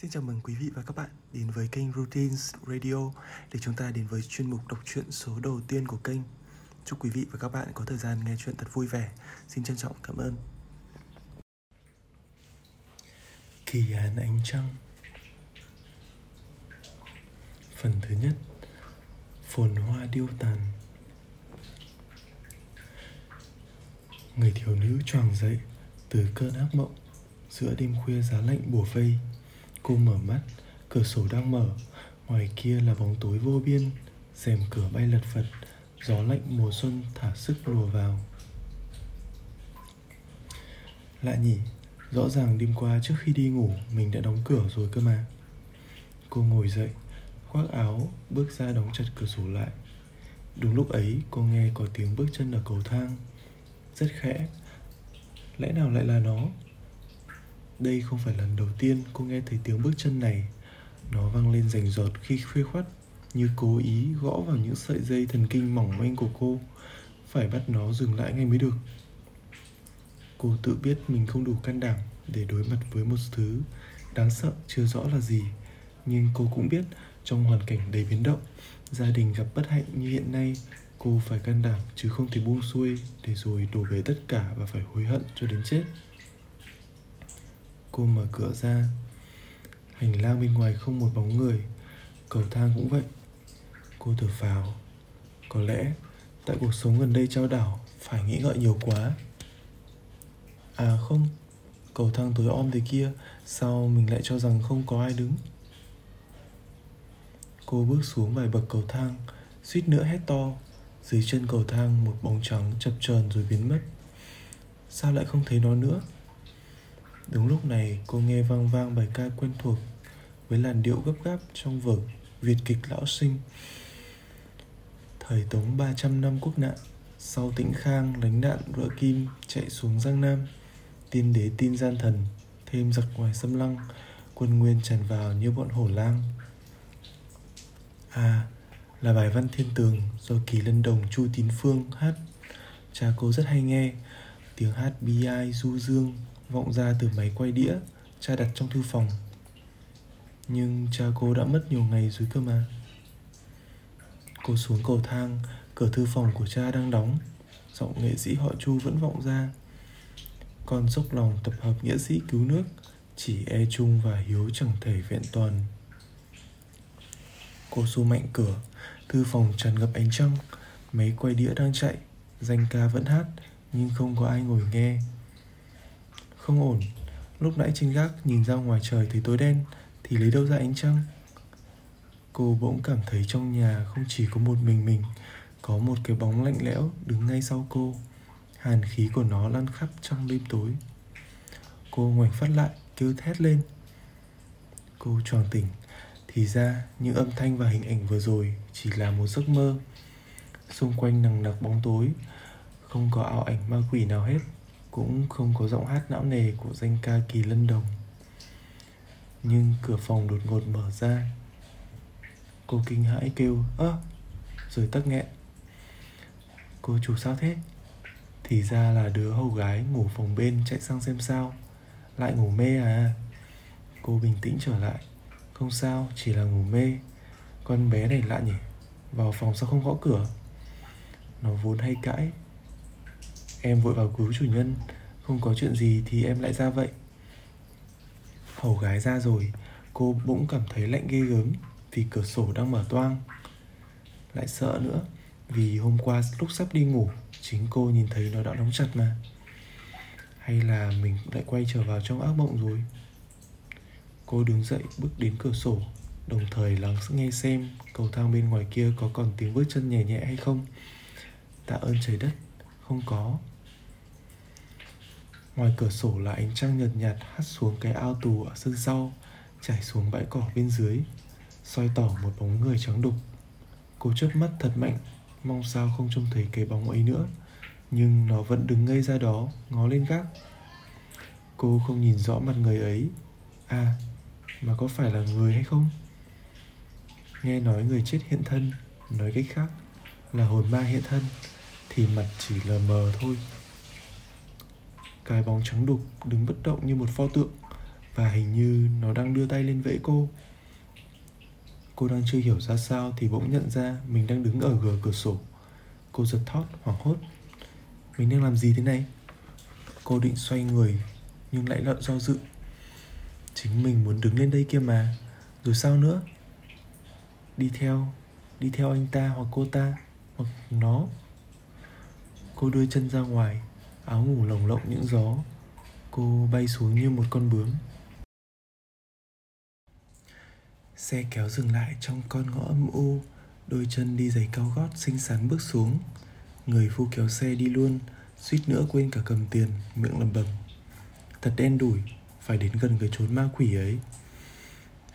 Xin chào mừng quý vị và các bạn đến với kênh Routines Radio để chúng ta đến với chuyên mục đọc truyện số đầu tiên của kênh. Chúc quý vị và các bạn có thời gian nghe chuyện thật vui vẻ. Xin trân trọng cảm ơn. Kỳ án ánh trăng Phần thứ nhất, Phồn hoa điêu tàn Người thiếu nữ choàng dậy từ cơn ác mộng Giữa đêm khuya giá lạnh bùa vây Cô mở mắt, cửa sổ đang mở. Ngoài kia là bóng tối vô biên rèm cửa bay lật phật. Gió lạnh mùa xuân thả sức lùa vào. Lạ nhỉ, rõ ràng đêm qua trước khi đi ngủ Mình đã đóng cửa rồi cơ mà. Cô ngồi dậy, khoác áo, bước ra đóng chặt cửa sổ lại. Đúng lúc ấy cô nghe có tiếng bước chân ở cầu thang. Rất khẽ Lẽ nào lại là nó? Đây không phải lần đầu tiên cô nghe thấy tiếng bước chân này. Nó vang lên rành rọt khi khuya khoắt, Như cố ý gõ vào những sợi dây thần kinh mỏng manh của cô. Phải bắt nó dừng lại ngay mới được. Cô tự biết mình không đủ can đảm để đối mặt với một thứ đáng sợ chưa rõ là gì. Nhưng cô cũng biết trong hoàn cảnh đầy biến động, Gia đình gặp bất hạnh như hiện nay, Cô phải can đảm chứ không thể buông xuôi Để rồi đổ về tất cả và phải hối hận cho đến chết. Cô mở cửa ra. Hành lang bên ngoài không một bóng người, Cầu thang cũng vậy. Cô thở phào. Có lẽ tại cuộc sống gần đây trao đảo, Phải nghĩ ngợi nhiều quá. À không, Cầu thang tối om thế kia, Sao mình lại cho rằng không có ai đứng? Cô bước xuống vài bậc cầu thang, Suýt nữa hét to. Dưới chân cầu thang một bóng trắng chập chờn rồi biến mất. Sao lại không thấy nó nữa? Đúng lúc này, cô nghe vang vang bài ca quen thuộc Với làn điệu gấp gáp trong vở Việt kịch lão sinh. Thời Tống 300 năm quốc nạn, Sau tĩnh khang đánh đạn rỡ kim chạy xuống Giang Nam, Tiên đế tin gian thần, Thêm giặc ngoài xâm lăng, Quân nguyên tràn vào như bọn hổ lang. À là bài văn thiên tường do kỳ lân đồng Chu Tín Phương hát. Cha cô rất hay nghe Tiếng hát bi ai du dương vọng ra từ máy quay đĩa cha đặt trong thư phòng. Nhưng cha cô đã mất nhiều ngày rồi cơ mà. Cô xuống cầu thang, cửa thư phòng của cha đang đóng. Giọng nghệ sĩ họ chu vẫn vọng ra. Con dốc lòng tập hợp nghĩa sĩ cứu nước, chỉ e chung và hiếu chẳng thể vẹn toàn. Cô xu mạnh cửa, thư phòng tràn ngập ánh trăng. Máy quay đĩa đang chạy, danh ca vẫn hát nhưng không có ai ngồi nghe. Không ổn, Lúc nãy trên gác nhìn ra ngoài trời thấy tối đen, Thì lấy đâu ra ánh trăng? Cô bỗng cảm thấy trong nhà không chỉ có một mình mình, Có một cái bóng lạnh lẽo đứng ngay sau cô. Hàn khí của nó lan khắp trong đêm tối. Cô ngoảnh phát lại, kêu thét lên. Cô tròn tỉnh, Thì ra những âm thanh và hình ảnh vừa rồi chỉ là một giấc mơ. Xung quanh nằng nặc bóng tối không có ảo ảnh ma quỷ nào hết, cũng không có giọng hát não nề của danh ca kỳ lân đồng. Nhưng cửa phòng đột ngột mở ra. Cô kinh hãi kêu, ơ, rồi tắc nghẹn. Cô chủ sao thế? Thì ra là đứa hầu gái ngủ phòng bên chạy sang xem sao. Lại ngủ mê à? Cô bình tĩnh trở lại. Không sao, chỉ là ngủ mê. Con bé này lạ nhỉ? Vào phòng sao không gõ cửa? Nó vốn hay cãi. Em vội vào cứu chủ nhân, Không có chuyện gì thì em lại ra vậy. Hầu gái ra rồi, Cô bỗng cảm thấy lạnh ghê gớm Vì cửa sổ đang mở toang. Lại sợ nữa, Vì hôm qua lúc sắp đi ngủ, Chính cô nhìn thấy nó đã đóng chặt mà. Hay là mình lại quay trở vào trong ác mộng rồi? Cô đứng dậy, bước đến cửa sổ, Đồng thời lắng nghe xem Cầu thang bên ngoài kia có còn tiếng bước chân nhẹ nhẹ hay không. Tạ ơn trời đất. Không có. Ngoài cửa sổ là ánh trăng nhợt nhạt hắt xuống cái ao tù ở sân sau, Chảy xuống bãi cỏ bên dưới, soi tỏ một bóng người trắng đục. Cô chớp mắt thật mạnh, Mong sao không trông thấy cái bóng ấy nữa, Nhưng nó vẫn đứng ngây ra đó, Ngó lên gác. Cô không nhìn rõ mặt người ấy. À Mà có phải là người hay không? Nghe nói người chết hiện thân, Nói cách khác Là hồn ma hiện thân. Thì mặt chỉ lờ mờ thôi. Cái bóng trắng đục đứng bất động như một pho tượng và hình như nó đang đưa tay lên vẫy cô. Cô đang chưa hiểu ra sao thì bỗng nhận ra mình đang đứng ở gờ cửa sổ. Cô giật thót, hoảng hốt. Mình đang làm gì thế này? Cô định xoay người nhưng lại lợn do dự. Chính mình muốn đứng lên đây kia mà. Rồi sao nữa? Đi theo đi theo anh ta hoặc cô ta hoặc nó cô đưa chân ra ngoài, áo ngủ lồng lộng những gió. Cô bay xuống như một con bướm. Xe kéo dừng lại trong con ngõ âm u. Đôi chân đi giày cao gót xinh xắn bước xuống. Người phu kéo xe đi luôn, suýt nữa quên cả cầm tiền, miệng lầm bầm thật đen đủi, phải đến gần cái chốn ma quỷ ấy.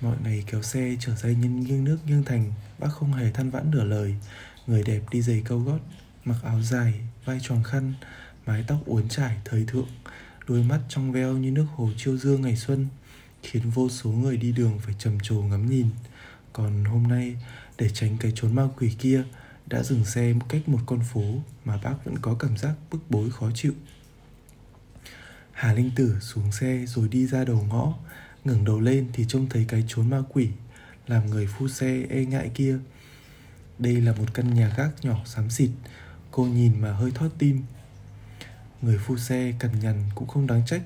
Mọi ngày kéo xe trở dây nhân nghiêng nước nghiêng thành, bác không hề than vãn nửa lời. Người đẹp đi giày cao gót mặc áo dài, vai tròn khăn, mái tóc uốn trải thời thượng, đôi mắt trong veo như nước hồ chiêu dương ngày xuân, khiến vô số người đi đường phải trầm trồ ngắm nhìn. Còn hôm nay, để tránh cái chốn ma quỷ kia, đã dừng xe một cách một con phố mà bác vẫn có cảm giác bức bối khó chịu. Hà linh tử xuống xe rồi đi ra đầu ngõ, ngẩng đầu lên thì trông thấy cái chốn ma quỷ, làm người phu xe e ngại kia. Đây là một căn nhà gác nhỏ xám xịt cô nhìn mà hơi thót tim. Người phu xe cằn nhằn cũng không đáng trách.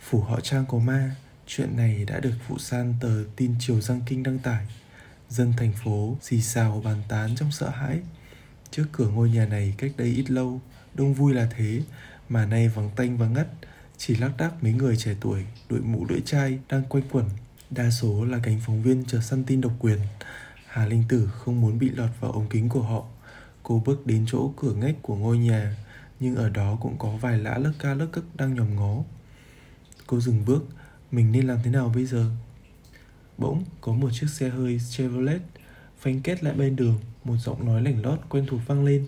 Phủ họ trang có ma, chuyện này đã được phụ san tờ tin triều giang kinh đăng tải. Dân thành phố xì xào bàn tán trong sợ hãi. Trước cửa ngôi nhà này cách đây ít lâu, đông vui là thế, mà nay vắng tanh vắng ngắt. Chỉ lác đác mấy người trẻ tuổi, đội mũ lưỡi chai đang quay quẩn. Đa số là cánh phóng viên chờ săn tin độc quyền. Hà linh tử không muốn bị lọt vào ống kính của họ cô bước đến chỗ cửa ngách của ngôi nhà, nhưng ở đó cũng có vài lã lấc ca lấc cất đang nhòm ngó. Cô dừng bước, mình nên làm thế nào bây giờ? Bỗng có một chiếc xe hơi chevrolet phanh kết lại bên đường, một giọng nói lảnh lót quen thuộc vang lên.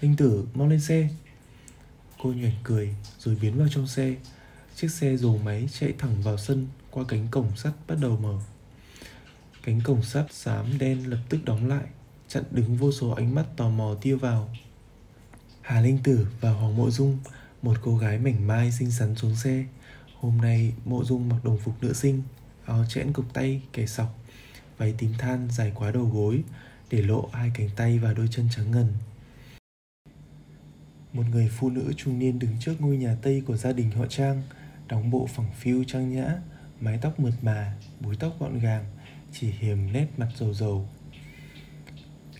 Linh tử, mau lên xe. Cô nhoẻn cười rồi biến vào trong xe. Chiếc xe rồ máy chạy thẳng vào sân, qua cánh cổng sắt bắt đầu mở. Cánh cổng sắt xám đen lập tức đóng lại chặn đứng vô số ánh mắt tò mò tiêu vào. Hà linh tử và hoàng mộ dung, một cô gái mảnh mai xinh xắn xuống xe. Hôm nay, mộ dung mặc đồng phục nữ sinh, áo chẽn cục tay, kẻ sọc, váy tím than dài quá đầu gối, để lộ hai cánh tay và đôi chân trắng ngần. Một người phụ nữ trung niên đứng trước ngôi nhà tây của gia đình họ trang, đóng bộ phẳng phiu trang nhã, mái tóc mượt mà, búi tóc gọn gàng, chỉ hiềm nét mặt dầu dầu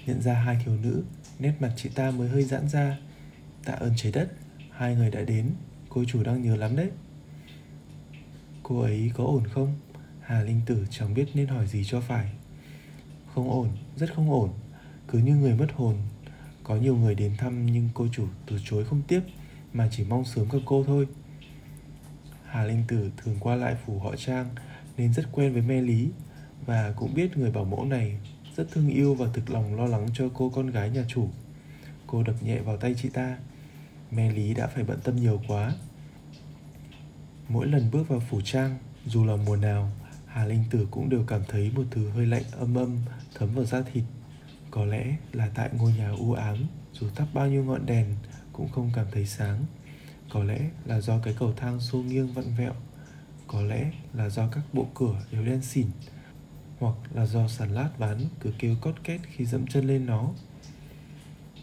nhận ra hai thiếu nữ, nét mặt chị ta mới hơi giãn ra. Tạ ơn trái đất, hai người đã đến. Cô chủ đang nhớ lắm đấy. Cô ấy có ổn không? Hà linh tử chẳng biết nên hỏi gì cho phải. Không ổn, rất không ổn. Cứ như người mất hồn. Có nhiều người đến thăm nhưng cô chủ từ chối không tiếp, mà chỉ mong sớm gặp cô thôi. Hà linh tử thường qua lại phủ họ trang, nên rất quen với me lý. Và cũng biết người bảo mẫu này rất thương yêu và thực lòng lo lắng cho cô con gái nhà chủ. Cô đập nhẹ vào tay chị ta. Me lý đã phải bận tâm nhiều quá. Mỗi lần bước vào phủ trang, dù là mùa nào, hà linh tử cũng đều cảm thấy một thứ hơi lạnh âm âm, thấm vào da thịt. Có lẽ là tại ngôi nhà u ám, dù thắp bao nhiêu ngọn đèn, cũng không cảm thấy sáng. Có lẽ là do cái cầu thang xô nghiêng vặn vẹo. Có lẽ là do các bộ cửa đều đen xỉn hoặc là do sàn lát ván cứ kêu cót két khi dẫm chân lên nó.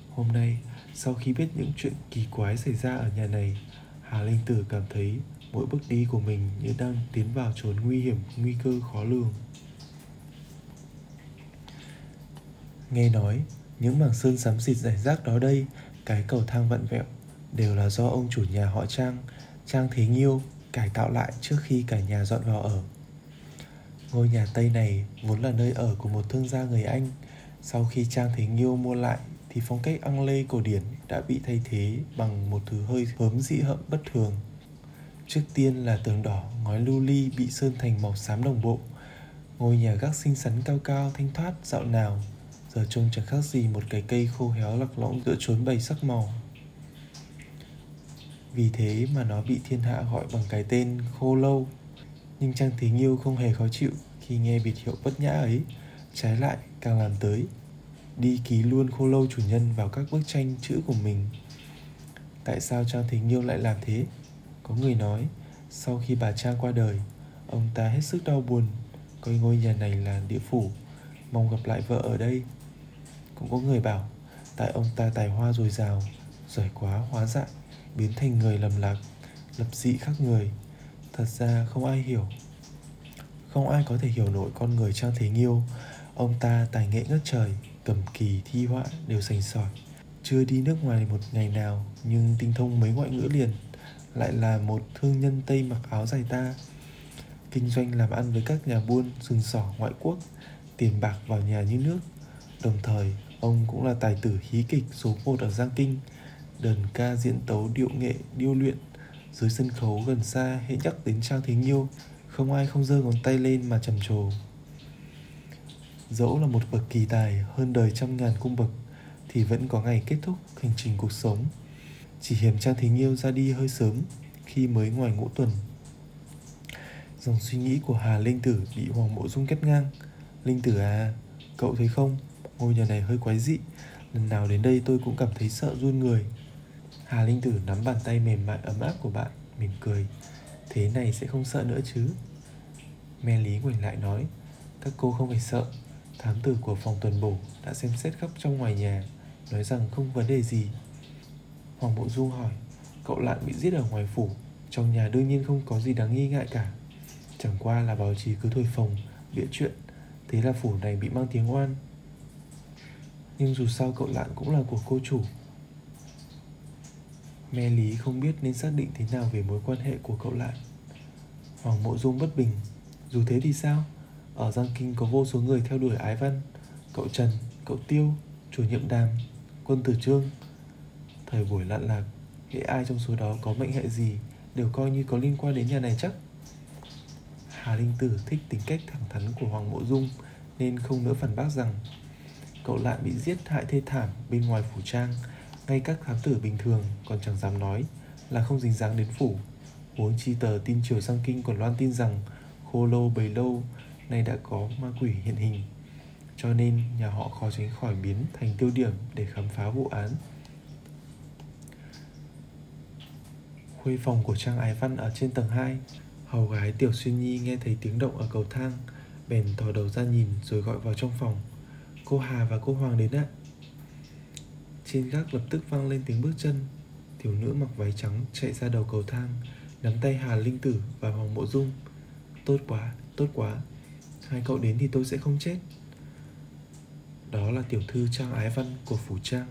Hôm nay, sau khi biết những chuyện kỳ quái xảy ra ở nhà này, hà linh tử cảm thấy mỗi bước đi của mình như đang tiến vào chốn nguy hiểm, nguy cơ khó lường. Nghe nói, những mảng sơn xám xịt rải rác đó đây, cái cầu thang vặn vẹo, đều là do ông chủ nhà họ trang trang thế nghiêu, cải tạo lại trước khi cả nhà dọn vào ở ngôi nhà tây này vốn là nơi ở của một thương gia người anh. Sau khi trang thế nghiêu mua lại, thì phong cách ăn lê cổ điển đã bị thay thế bằng một thứ hơi hớm dị hợm bất thường. Trước tiên là tường đỏ, ngói lưu ly bị sơn thành màu xám đồng bộ. Ngôi nhà gác xinh xắn cao cao, thanh thoát, dạo nào. Giờ trông chẳng khác gì một cái cây khô héo lạc lõng giữa chốn bầy sắc màu. Vì thế mà nó bị thiên hạ gọi bằng cái tên khô lâu. Nhưng Trang Thế Nghiêu không hề khó chịu khi nghe biệt hiệu bất nhã ấy. Trái lại càng làm tới Đi ký luôn khô lâu chủ nhân vào các bức tranh chữ của mình. Tại sao Trang Thế Nghiêu lại làm thế? Có người nói, sau khi bà Trang qua đời, Ông ta hết sức đau buồn Coi ngôi nhà này là địa phủ Mong gặp lại vợ ở đây. Cũng có người bảo Tại ông ta tài hoa dồi dào Giỏi quá hóa dạng Biến thành người lầm lạc Lập dị khác người. Thật ra không ai hiểu. Không ai có thể hiểu nổi con người Trang Thế Nghiêu. Ông ta tài nghệ ngất trời, Cầm kỳ thi họa đều sành sỏi. Chưa đi nước ngoài một ngày nào, Nhưng tinh thông mấy ngoại ngữ liền. Lại là một thương nhân Tây mặc áo dài ta. Kinh doanh làm ăn với các nhà buôn rừng sỏ, ngoại quốc. Tiền bạc vào nhà như nước. Đồng thời, ông cũng là tài tử hí kịch số 1 ở Giang Kinh. Đờn ca diễn tấu điệu nghệ, điêu luyện. Dưới sân khấu gần xa hễ nhắc đến Trang Thế Nghiêu Không ai không giơ ngón tay lên mà trầm trồ. Dẫu là một bậc kỳ tài hơn đời trăm ngàn cung bậc Thì vẫn có ngày kết thúc hành trình cuộc sống. Chỉ hiểm Trang Thế Nghiêu ra đi hơi sớm Khi mới ngoài ngũ tuần. Dòng suy nghĩ của Hà Linh Tử bị Hoàng Mộ Dung cắt ngang. Linh Tử à, cậu thấy không? Ngôi nhà này hơi quái dị. Lần nào đến đây tôi cũng cảm thấy sợ run người. Hà Linh Tử nắm bàn tay mềm mại ấm áp của bạn, Mỉm cười. Thế này sẽ không sợ nữa chứ? Me Lý ngoảnh lại nói, Các cô không phải sợ. Thám tử của phòng tuần bổ đã xem xét khắp trong ngoài nhà, Nói rằng không vấn đề gì. Hoàng Bộ Du hỏi, Cậu Lạng bị giết ở ngoài phủ, Trong nhà đương nhiên không có gì đáng nghi ngại cả. Chẳng qua là báo chí cứ thổi phồng, Bịa chuyện, Thế là phủ này bị mang tiếng oan. Nhưng dù sao cậu Lạng cũng là của cô chủ mẹ Lý không biết nên xác định thế nào về mối quan hệ của cậu lại. Hoàng Mộ Dung bất bình. Dù thế thì sao? Ở Giang Kinh có vô số người theo đuổi ái văn. Cậu Trần, cậu Tiêu, chủ nhiệm đàm, quân tử trương. Thời buổi lạn lạc Hệ ai trong số đó có mệnh hệ gì Đều coi như có liên quan đến nhà này chắc? Hà Linh Tử thích tính cách thẳng thắn của Hoàng Mộ Dung Nên không nỡ phản bác rằng Cậu lại bị giết hại thê thảm bên ngoài phủ trang ngay các thám tử bình thường còn chẳng dám nói Là không dính dáng đến phủ. Huống chi tờ tin triều sang Kinh còn loan tin rằng Khô lâu bầy lâu nay đã có ma quỷ hiện hình. Cho nên nhà họ khó tránh khỏi biến thành tiêu điểm để khám phá vụ án. Khuê phòng của trang ái văn ở trên tầng 2 hầu gái tiểu xuyên nhi nghe thấy tiếng động ở cầu thang, bèn thò đầu ra nhìn rồi gọi vào trong phòng. Cô hà và cô hoàng đến ạ trên gác lập tức vang lên tiếng bước chân. Thiếu nữ mặc váy trắng chạy ra đầu cầu thang, nắm tay hà linh tử và hoàng mộ dung. Tốt quá tốt quá. Hai cậu đến thì tôi sẽ không chết. Đó là tiểu thư trang ái văn của phủ trang.